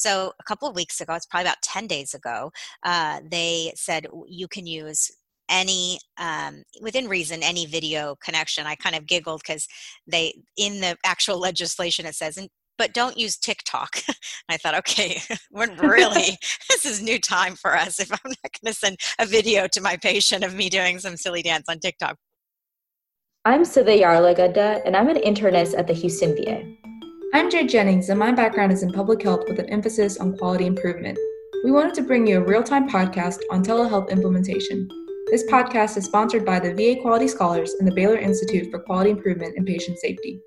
So a couple of weeks ago, it's probably about 10 days ago, uh, they said you can use any um, within reason any video connection. I kind of giggled because they in the actual legislation it says but don't use tiktok. I thought okay we're really this is new time for us if i'm not going to send a video to my patient of me doing some silly dance on tiktok. I'm Sudha Yarlagadda, and i'm an internist at the houston va i'm jade jennings and my background is in public health with an emphasis on quality improvement we wanted to bring you a real-time podcast on telehealth implementation this podcast is sponsored by the VA Quality Scholars and the Baylor Institute for Quality Improvement and Patient Safety.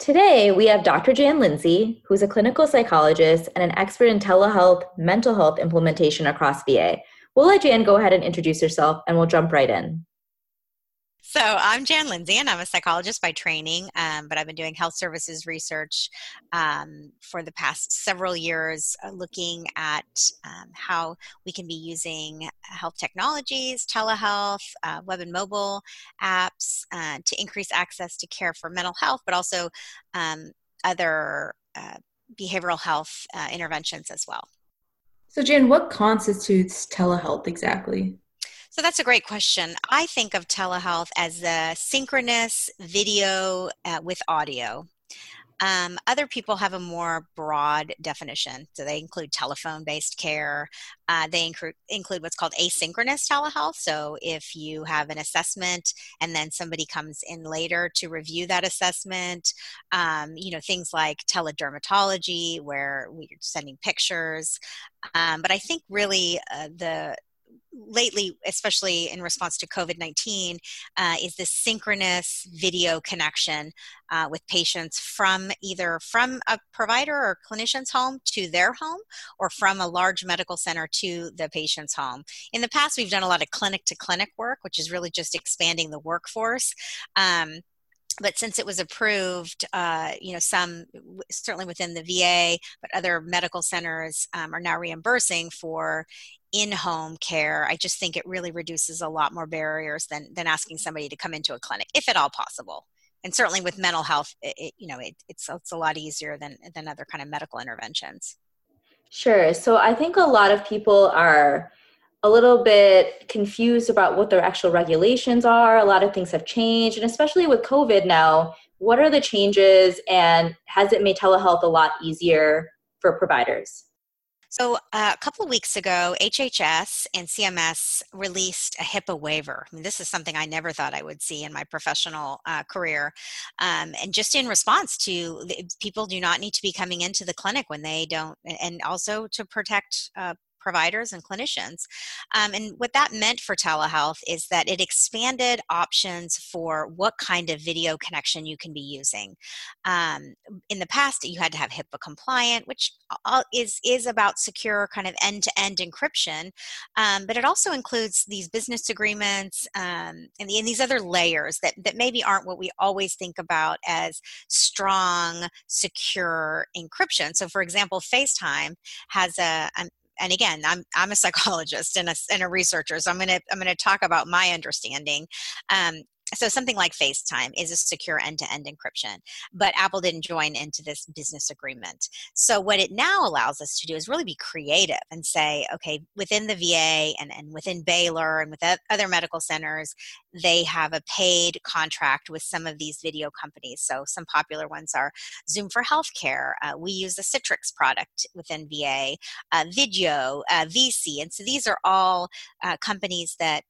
Today, we have Dr. Jan Lindsay, who's a clinical psychologist and an expert in telehealth mental health implementation across VA. We'll let Jan go ahead and introduce herself and we'll jump right in. So I'm Jan Lindsay, and I'm a psychologist by training, um, but I've been doing health services research um, for the past several years, uh, looking at um, how we can be using health technologies, telehealth, uh, web and mobile apps uh, to increase access to care for mental health, but also um, other uh, behavioral health uh, interventions as well. So, Jan, what constitutes telehealth exactly? So that's a great question. I think of telehealth as a synchronous video uh, with audio. Um, other people have a more broad definition. So they include telephone based care. Uh, they include, include what's called asynchronous telehealth. So if you have an assessment and then somebody comes in later to review that assessment, um, you know, things like teledermatology, where we're sending pictures. Um, but I think really uh, the lately, especially in response to COVID 19, uh, is this synchronous video connection uh, with patients from either from a provider or clinician's home to their home or from a large medical center to the patient's home. In the past, we've done a lot of clinic to clinic work, which is really just expanding the workforce. Um, but since it was approved, uh, you know, some certainly within the VA, but other medical centers um, are now reimbursing for in-home care. I just think it really reduces a lot more barriers than than asking somebody to come into a clinic, if at all possible. And certainly with mental health, it, it, you know, it, it's it's a lot easier than than other kind of medical interventions. Sure. So I think a lot of people are a little bit confused about what their actual regulations are. A lot of things have changed, and especially with COVID now, what are the changes and has it made telehealth a lot easier for providers? So, uh, a couple of weeks ago, HHS and CMS released a HIPAA waiver. I mean, this is something I never thought I would see in my professional uh, career. Um, and just in response to people do not need to be coming into the clinic when they don't, and also to protect uh, providers and clinicians. Um, and what that meant for telehealth is that it expanded options for what kind of video connection you can be using. Um, in the past, you had to have HIPAA compliant, which is is about secure kind of end to end encryption, um, but it also includes these business agreements um, and, the, and these other layers that that maybe aren't what we always think about as strong, secure encryption. So, for example, FaceTime has a, a and again i'm i'm a psychologist and a, and a researcher so i'm going to i'm going to talk about my understanding. Um, so something like FaceTime is a secure end-to-end encryption, but Apple didn't join into this business agreement. So what it now allows us to do is really be creative and say, okay, within the VA and, and within Baylor and with other medical centers, they have a paid contract with some of these video companies. So some popular ones are Zoom for Healthcare. Uh, we use the Citrix product within VA, uh, Video, uh, VC, and so these are all uh, companies that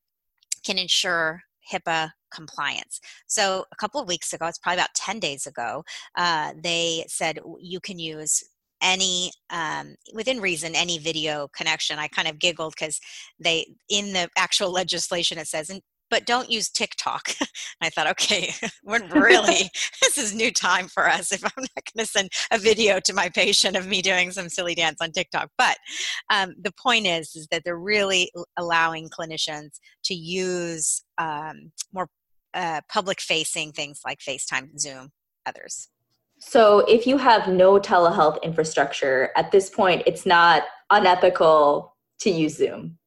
can ensure HIPAA compliance. So a couple of weeks ago, it's probably about 10 days ago, uh, they said you can use any um, within reason any video connection i kind of giggled because they in the actual legislation it says but don't use TikTok. I thought, okay, we're really, this is new time for us if I'm not going to send a video to my patient of me doing some silly dance on TikTok. But um, the point is, is that they're really allowing clinicians to use um, more uh, public facing things like FaceTime, Zoom, others. So, if you have no telehealth infrastructure at this point, it's not unethical to use Zoom.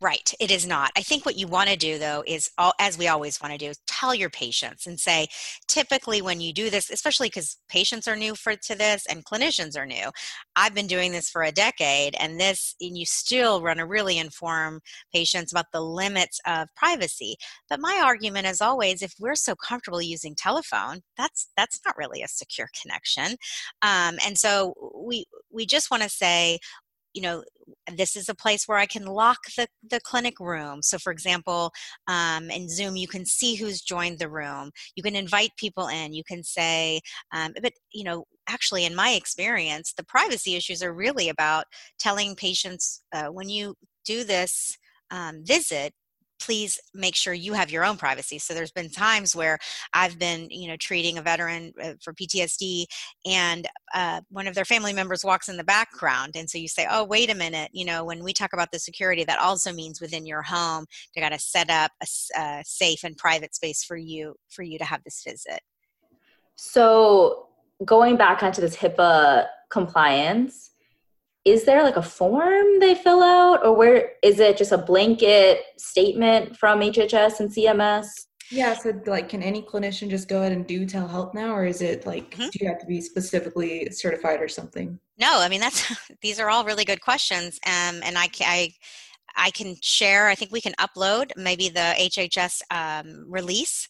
Right, it is not. I think what you want to do though is, all, as we always want to do, tell your patients and say, typically when you do this, especially because patients are new for to this and clinicians are new. I've been doing this for a decade, and this, and you still run to really inform patients about the limits of privacy. But my argument is always, if we're so comfortable using telephone, that's that's not really a secure connection. Um, and so we we just want to say you know this is a place where i can lock the, the clinic room. So for example um, in zoom you can see who's joined the room. You can invite people in. You can say um, but you know actually in my experience the privacy issues are really about telling patients uh, when you do this um, visit please make sure you have your own privacy. So there's been times where i've been you know treating a veteran uh, for ptsd and uh, one of their family members walks in the background and so you say oh wait a minute you know when we talk about the security that also means within your home they got to set up a, a safe and private space for you for you to have this visit. So going back onto this hipaa compliance is there like a form they fill out? Or where is it just a blanket statement from hhs and cms yeah so like can any clinician just go ahead and do telehealth now? Or is it like mm-hmm. do you have to be specifically certified or something? No i mean that's these are all really good questions. Um, and i, I I can share, I think we can upload maybe the HHS um, release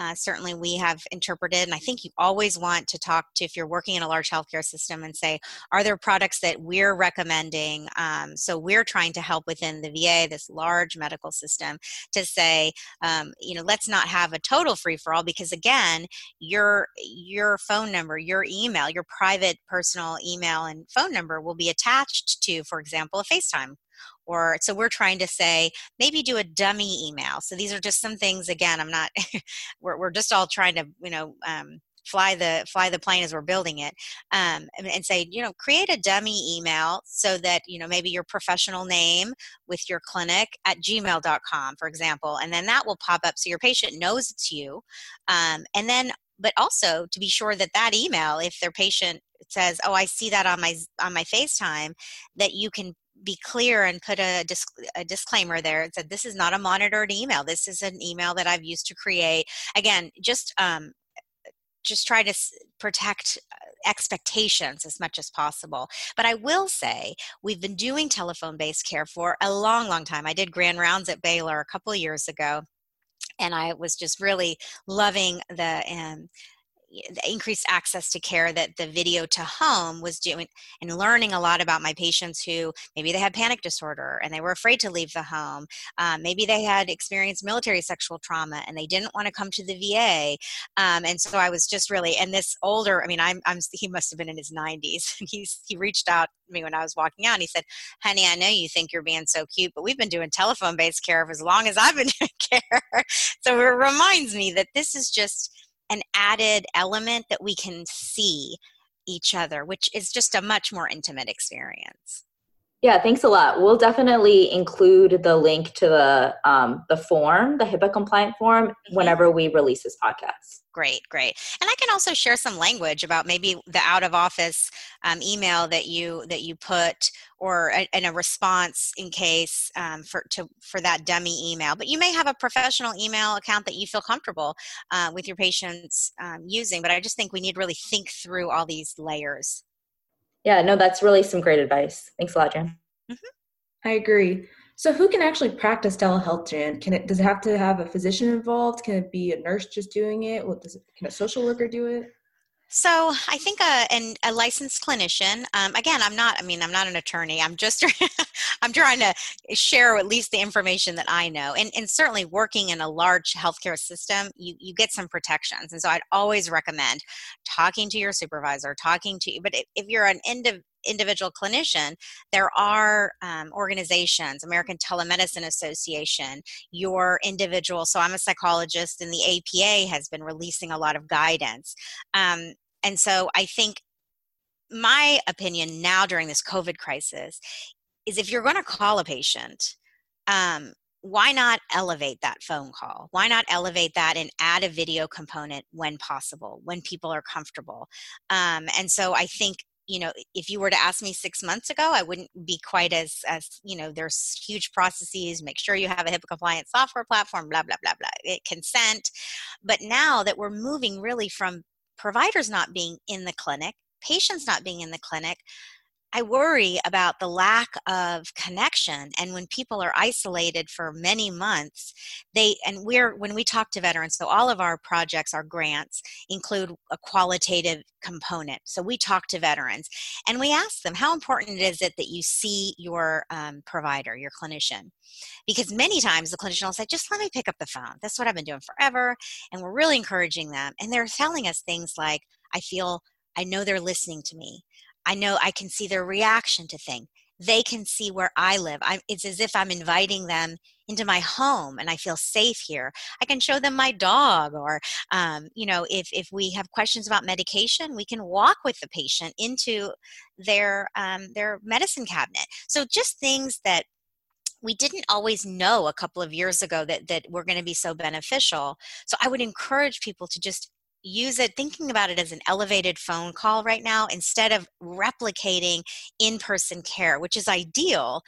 uh, certainly we have interpreted and i think you always want to talk to if you're working in a large healthcare system and say are there products that we're recommending? Um, so we're trying to help within the va this large medical system to say um, you know let's not have a total free for all because again your your phone number your email your private personal email and phone number will be attached to for example a facetime or so we're trying to say maybe do a dummy email. So these are just some things again i'm not we're, we're just all trying to you know um, fly the fly the plane as we're building it um, and, and, say you know create a dummy email so that you know maybe your professional name with your clinic at gmail.com for example and then that will pop up so your patient knows it's you um, and then but also to be sure that that email if their patient says oh i see that on my on my facetime that you can be clear and put a, disc, a disclaimer there said this is not a monitored email this is an email that i've used to create again just um, just try to protect uh, expectations as much as possible. But I will say we've been doing telephone based care for a long, long time. I did grand rounds at Baylor a couple years ago, and I was just really loving the um, the increased access to care that the video to home was doing and learning a lot about my patients who maybe they had panic disorder and they were afraid to leave the home um, maybe they had experienced military sexual trauma and they didn't want to come to the va um, and so i was just really and this older i mean i'm, I'm he must have been in his 90s he's he reached out to me when i was walking out and he said honey i know you think you're being so cute but we've been doing telephone based care for as long as i've been doing care. So it reminds me that this is just an added element that we can see each other, which is just a much more intimate experience. Yeah, thanks a lot. We'll definitely include the link to the um, the form, the HIPAA compliant form, mm-hmm. whenever we release this podcast. Great, great. And I can also share some language about maybe the out of office um, email that you that you put, or a, in a response in case um, for to for that dummy email. But you may have a professional email account that you feel comfortable uh, with your patients um, using. But I just think we need to really think through all these layers. Yeah, no, that's really some great advice. Thanks a lot, Jan. Mm-hmm. I agree. So, who can actually practice telehealth, Jan? Can it does it have to have a physician involved? Can it be a nurse just doing it? What does it, can a social worker do it? So I think a, an, a licensed clinician. Um, again, I'm not. I mean, I'm not an attorney. I'm just. I'm trying to share at least the information that I know, and and certainly working in a large healthcare system, you you get some protections, and so I'd always recommend talking to your supervisor, talking to. You, but if, if you're an indiv- individual clinician, there are um, organizations, American Telemedicine Association, your individual. So I'm a psychologist, and the APA has been releasing a lot of guidance. Um, and so I think my opinion now during this COVID crisis is if you're going to call a patient, um, why not elevate that phone call? Why not elevate that and add a video component when possible, when people are comfortable? Um, and so I think you know if you were to ask me six months ago i wouldn't be quite as as you know there's huge processes make sure you have a hipaa compliant software platform blah blah blah blah it, consent but now that we're moving really from providers not being in the clinic patients not being in the clinic I worry about the lack of connection and when people are isolated for many months they and we're when we talk to veterans so all of our projects our grants include a qualitative component. So we talk to veterans and we ask them how important is it that you see your um, provider your clinician? Because many times the clinician will say just let me pick up the phone. That's what i've been doing forever and we're really encouraging them and they're telling us things like i feel I know they're listening to me. I know I can see their reaction to things. They can see where I live. I, it's as if I'm inviting them into my home and I feel safe here. I can show them my dog, or, um, you know, if, if we have questions about medication, we can walk with the patient into their, um, their medicine cabinet. So just things that we didn't always know a couple of years ago that that were going to be so beneficial so i would encourage people to just use it thinking about it as an elevated phone call right now instead of replicating in-person care which is ideal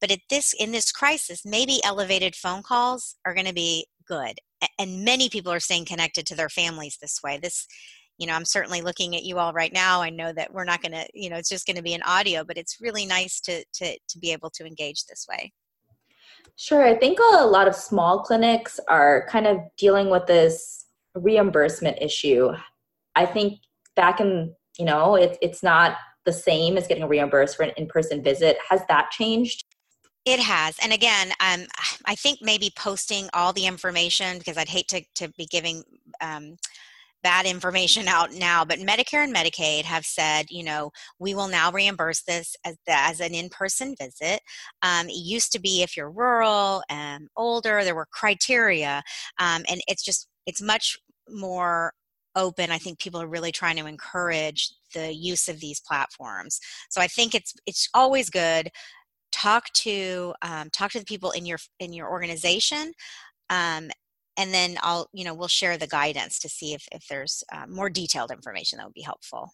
but at this in this crisis maybe elevated phone calls are going to be good and many people are staying connected to their families this way. This you know i'm certainly looking at you all right now. I know that we're not going to you know it's just going to be an audio but it's really nice to to to be able to engage this way. Sure i think a lot of small clinics are kind of dealing with this reimbursement issue. I think back in, you know, it, it's not the same as getting reimbursed for an in-person visit. Has that changed? It has. And again, um, I think maybe posting all the information because I'd hate to, to be giving um, bad information out now, but Medicare and Medicaid have said, you know, we will now reimburse this as, as an in person visit. Um, it used to be if you're rural and older, there were criteria, um, and it's just it's much more open i think people are really trying to encourage the use of these platforms so i think it's it's always good talk to um, talk to the people in your in your organization um, and then i'll you know we'll share the guidance to see if if there's uh, more detailed information that would be helpful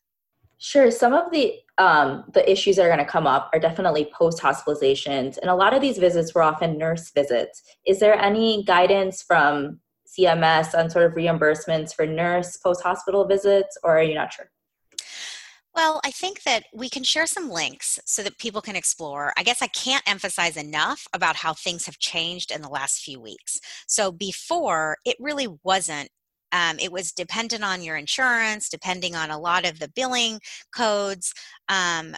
Sure. Some of the um, the issues that are going to come up are definitely post hospitalizations, and a lot of these visits were often nurse visits. Is there any guidance from CMS on sort of reimbursements for nurse post hospital visits, or are you not sure? Well, I think that we can share some links so that people can explore. I guess I can't emphasize enough about how things have changed in the last few weeks. So, before, it really wasn't um, it was dependent on your insurance, depending on a lot of the billing codes. Um,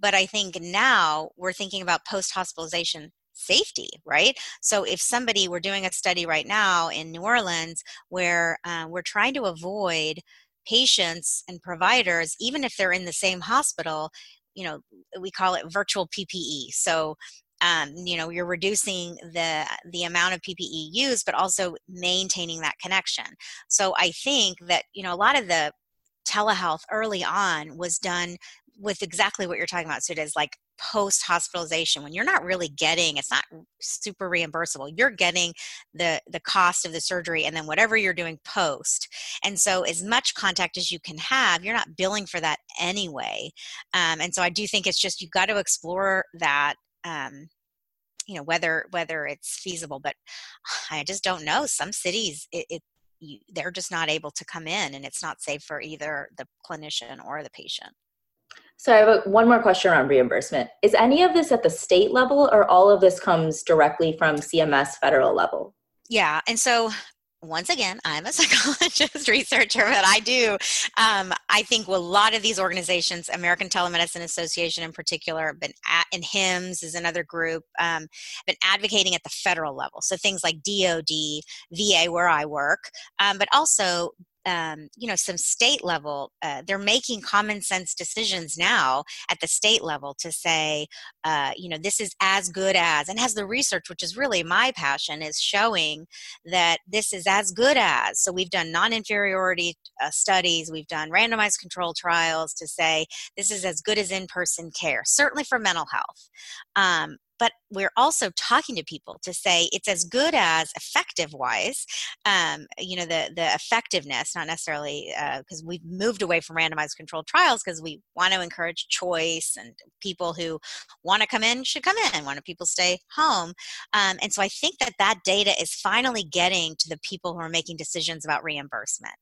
but I think now we're thinking about post hospitalization safety, right? So if somebody, we're doing a study right now in New Orleans where uh, we're trying to avoid patients and providers, even if they're in the same hospital, you know, we call it virtual PPE. So um, you know you're reducing the the amount of ppe used but also maintaining that connection so i think that you know a lot of the telehealth early on was done with exactly what you're talking about so it is like post hospitalization when you're not really getting it's not super reimbursable you're getting the the cost of the surgery and then whatever you're doing post. And so as much contact as you can have you're not billing for that anyway. Um, and so i do think it's just you've got to explore that um, you know whether whether it's feasible but i just don't know. Some cities it, it you, they're just not able to come in and it's not safe for either the clinician or the patient so I have one more question around reimbursement. Is any of this at the state level or all of this comes directly from CMS federal level? Yeah, and so once again, I'm a psychologist researcher, but I do. Um, I think a lot of these organizations, American Telemedicine Association in particular, been at, and HIMSS is another group, um, been advocating at the federal level. So things like DOD, VA, where I work, um, but also um, you know some state level uh, they're making common sense decisions now at the state level to say uh, you know this is as good as and has the research which is really my passion is showing that this is as good as. So we've done non-inferiority uh, studies we've done randomized control trials to say this is as good as in-person care certainly for mental health. Um, but we're also talking to people to say it's as good as effective wise um, you know the the effectiveness not necessarily because uh, we've moved away from randomized controlled trials because we want to encourage choice and people who want to come in should come in want to people stay home um, and so i think that that data is finally getting to the people who are making decisions about reimbursement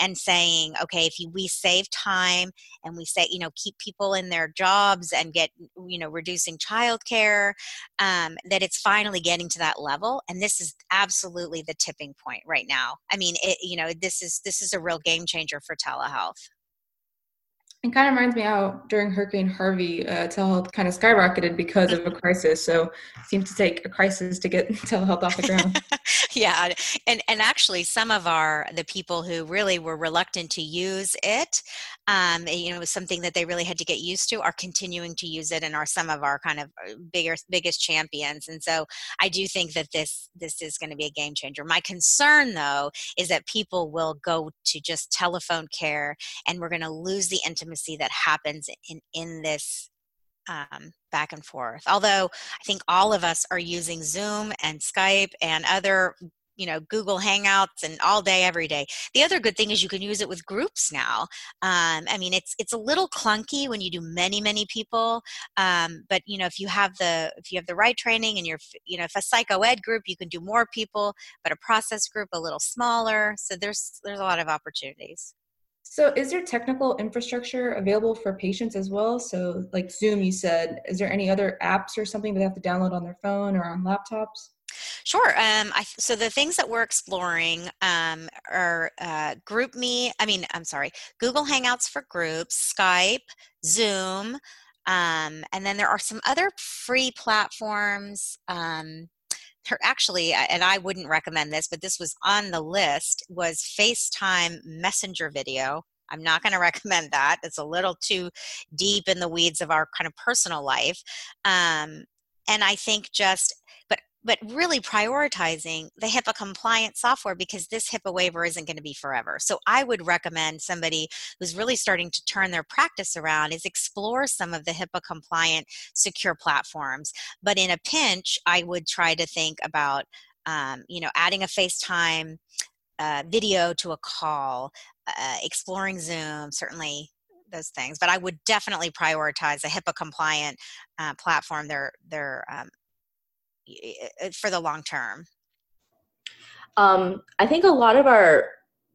and saying okay if you, we save time and we say you know keep people in their jobs and get you know reducing childcare um, that it's finally getting to that level and this is absolutely the tipping point right now. I mean it you know this is this is a real game changer for telehealth it kind of reminds me how during Hurricane Harvey, uh, telehealth kind of skyrocketed because of a mm-hmm. crisis. So it seems to take a crisis to get telehealth off the ground. yeah, and and actually, some of our the people who really were reluctant to use it, um, you know, it was something that they really had to get used to, are continuing to use it, and are some of our kind of uh, bigger biggest champions. And so, I do think that this this is going to be a game changer. My concern, though, is that people will go to just telephone care, and we're going to lose the intimacy intimacy that happens in in this um, back and forth. Although I think all of us are using Zoom and Skype and other you know google hangouts and all day every day. The other good thing is you can use it with groups now. Um, i mean it's it's a little clunky when you do many many people um, but you know if you have the if you have the right training and you're you know if a psycho ed group you can do more people but a process group a little smaller. So there's there's a lot of opportunities so, is there technical infrastructure available for patients as well? So, like Zoom, you said, is there any other apps or something they have to download on their phone or on laptops? Sure. Um, I, so the things that we're exploring um, are uh, GroupMe. I mean, I'm sorry, Google Hangouts for groups, Skype, Zoom, um, and then there are some other free platforms. Um, actually, and I wouldn't recommend this, but this was on the list, was Facebook Messenger video. I'm not going to recommend that. It's a little too deep in the weeds of our kind of personal life. Um, and I think just but really prioritizing the HIPAA compliant software because this HIPAA waiver isn't going to be forever. So I would recommend somebody who's really starting to turn their practice around is explore some of the HIPAA compliant secure platforms. But in a pinch, I would try to think about, um, you know, adding a FaceTime uh, video to a call, uh, exploring Zoom, certainly those things. But I would definitely prioritize a HIPAA compliant uh, platform. They're they're um, for the long term? Um, I think a lot of our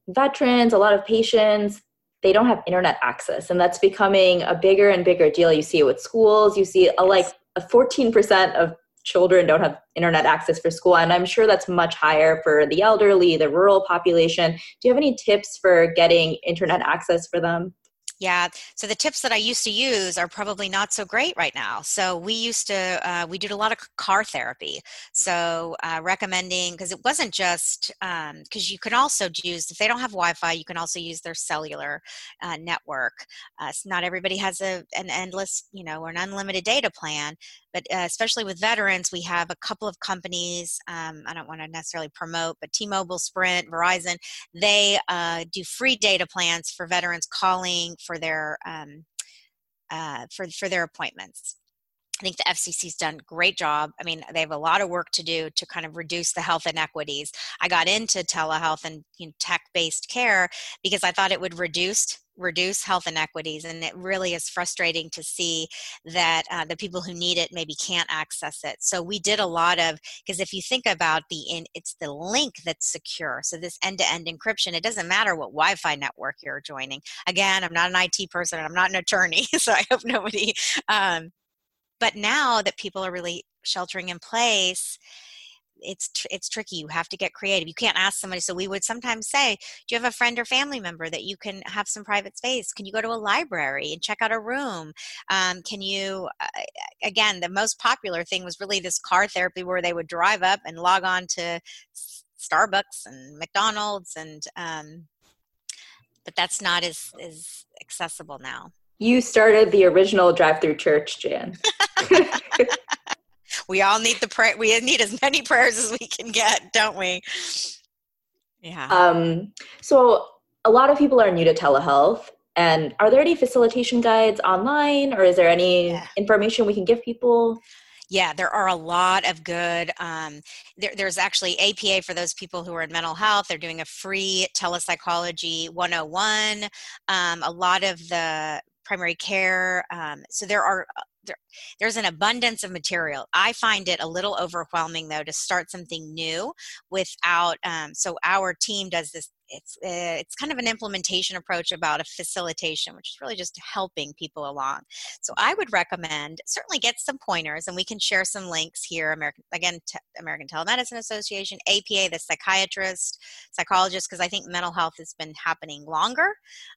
veterans, a lot of patients, they don't have internet access, and that's becoming a bigger and bigger deal. You see it with schools. You see a, like a 14% of children don't have internet access for school, and I'm sure that's much higher for the elderly, the rural population. Do you have any tips for getting internet access for them? Yeah. So the tips that I used to use are probably not so great right now. So we used to, uh, we did a lot of car therapy. So uh, recommending, because it wasn't just, because um, you can also use, if they don't have Wi Fi, you can also use their cellular uh, network. Uh, not everybody has a, an endless, you know, or an unlimited data plan but uh, especially with veterans, we have a couple of companies. Um, I don't want to necessarily promote, but T-Mobile, Sprint, Verizon, they uh, do free data plans for veterans calling for their um, uh, for for their appointments. I think the FCC's done a great job. I mean, they have a lot of work to do to kind of reduce the health inequities. I got into telehealth and you know, tech-based care because I thought it would reduce reduce health inequities and it really is frustrating to see that uh, the people who need it maybe can't access it. So we did a lot of because if you think about the in it's the link that's secure. So this end-to-end encryption it doesn't matter what wi-fi network you're joining. Again i'm not an it person i'm not an attorney so i hope nobody um, but now that people are really sheltering in place it's tr- it's tricky you have to get creative you can't ask somebody so we would sometimes say do you have a friend or family member that you can have some private space? Can you go to a library and check out a room? Um, can you uh, again the most popular thing was really this car therapy where they would drive up and log on to starbucks and mcdonald's and um, but that's not as as accessible now. You started the original drive-through church jan we all need the prayer we need as many prayers as we can get don't we yeah um so a lot of people are new to telehealth and are there any facilitation guides online or is there any yeah. information we can give people Yeah, there are a lot of good. Um, there, there's actually APA for those people who are in mental health. They're doing a free telepsychology 101. Um, a lot of the primary care. Um, so there are there, there's an abundance of material. I find it a little overwhelming though to start something new without. Um, so our team does this it's uh, it's kind of an implementation approach about a facilitation which is really just helping people along. So i would recommend certainly get some pointers and we can share some links here american again american telemedicine association apa the psychiatrist psychologist because i think mental health has been happening longer.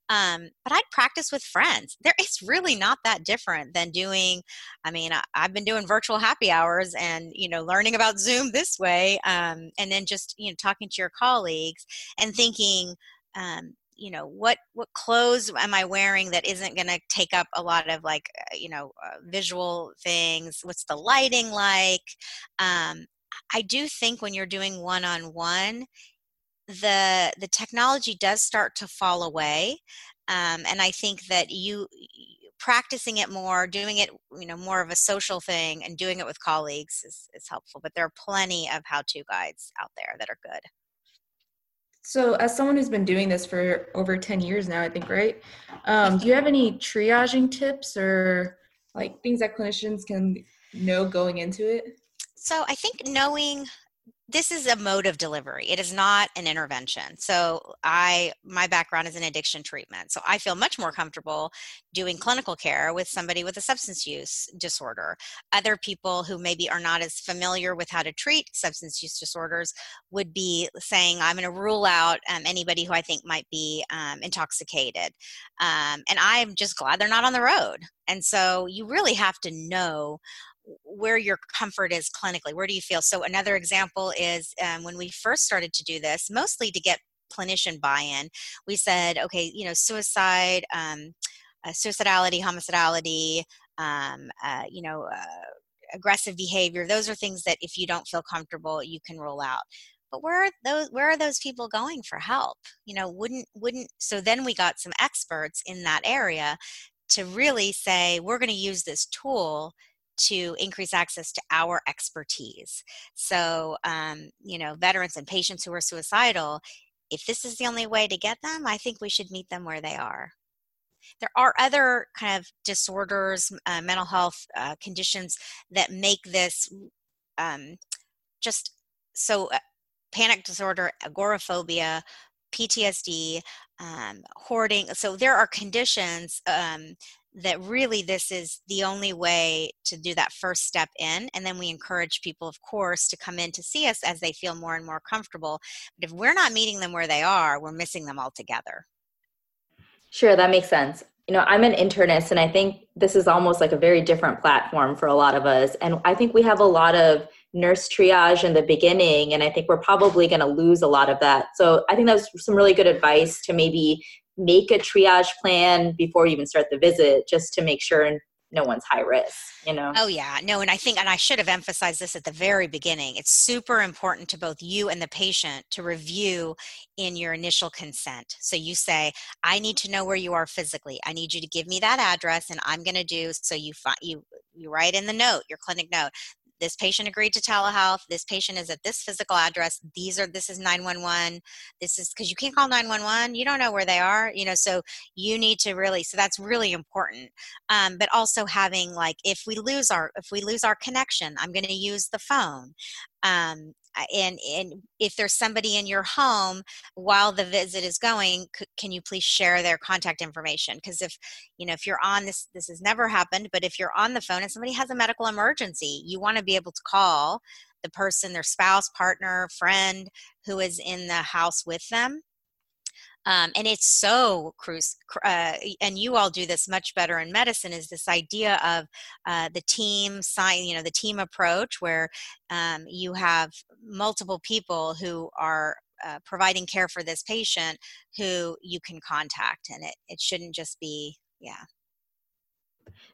Um, but i'd practice with friends. There it's really not that different than doing i mean I, have been doing virtual happy hours and you know learning about zoom this way um, and then just you know talking to your colleagues and thinking thinking um, you know what what clothes am i wearing that isn't going to take up a lot of like uh, you know uh, visual things? What's the lighting like? Um, i do think when you're doing one on one the the technology does start to fall away um, and i think that you practicing it more doing it you know more of a social thing and doing it with colleagues is, is helpful but there are plenty of how to guides out there that are good so, as someone who's been doing this for over 10 years now, I think, right? Um, do you have any triaging tips or like things that clinicians can know going into it? So, I think knowing this is a mode of delivery. It is not an intervention. So i my background is in addiction treatment. So i feel much more comfortable doing clinical care with somebody with a substance use disorder. Other people who maybe are not as familiar with how to treat substance use disorders would be saying i'm going to rule out um, anybody who i think might be um, intoxicated. Um, and i'm just glad they're not on the road. And so you really have to know where your comfort is clinically. Where do you feel? So, another example is um, when we first started to do this, mostly to get clinician buy in, we said, okay, you know, suicide, um, uh, suicidality, homicidality, um, uh, you know, uh, aggressive behavior, those are things that if you don't feel comfortable, you can roll out but where are those where are those people going for help you know wouldn't wouldn't so then we got some experts in that area to really say we're going to use this tool to increase access to our expertise. So, um, you know, veterans and patients who are suicidal, if this is the only way to get them, I think we should meet them where they are. There are other kind of disorders, uh, mental health uh, conditions that make this um, just so uh, panic disorder, agoraphobia, PTSD, um, hoarding. So there are conditions um, that really this is the only way to do that first step in. And then we encourage people, of course, to come in to see us as they feel more and more comfortable. But if we're not meeting them where they are, we're missing them altogether. Sure, that makes sense. You know, I'm an internist, and I think this is almost like a very different platform for a lot of us. And I think we have a lot of nurse triage in the beginning, and I think we're probably going to lose a lot of that. So I think that was some really good advice to maybe make a triage plan before you even start the visit just to make sure no one's high risk you know? Oh yeah. No and i think and i should have emphasized this at the very beginning. It's super important to both you and the patient to review in your initial consent. So you say i need to know where you are physically. I need you to give me that address and i'm going to do so you find you you write in the note your clinic note this patient agreed to telehealth this patient is at this physical address these are this is 911 this is because you can't call 911 you don't know where they are you know so you need to really so that's really important. Um, but also having like if we lose our if we lose our connection i'm going to use the phone. Um, and and if there's somebody in your home while the visit is going c- can you please share their contact information? Because if you know if you're on this this has never happened but if you're on the phone and somebody has a medical emergency you want to be able to call the person their spouse partner friend who is in the house with them um, and it's so cruise uh, and you all do this much better in medicine is this idea of uh, the team sign you know the team approach where um, you have multiple people who are uh, providing care for this patient who you can contact and it, it shouldn't just be yeah.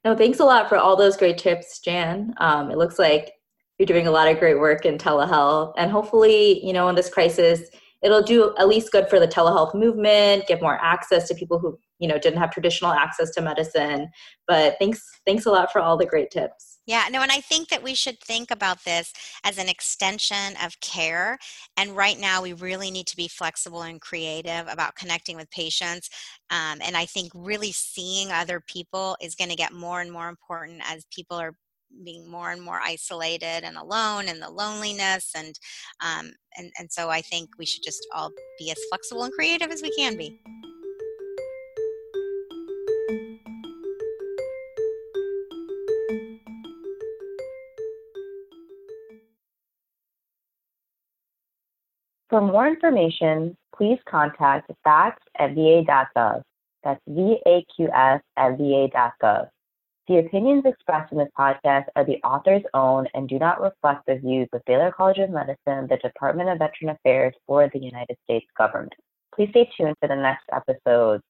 No thanks a lot for all those great tips jan. Um, it looks like you're doing a lot of great work in telehealth and hopefully you know in this crisis it'll do at least good for the telehealth movement, give more access to people who you know didn't have traditional access to medicine but thanks thanks a lot for all the great tips yeah, no, and I think that we should think about this as an extension of care. And right now, we really need to be flexible and creative about connecting with patients. Um, and I think really seeing other people is going to get more and more important as people are being more and more isolated and alone and the loneliness and um, and and so I think we should just all be as flexible and creative as we can be. For more information, please contact VAQS at va.gov. That's V-A-Q-S at va.gov. The opinions expressed in this podcast are the author's own and do not reflect the views of Baylor College of Medicine, the Department of Veteran Affairs, or the United States government. Please stay tuned for the next episode.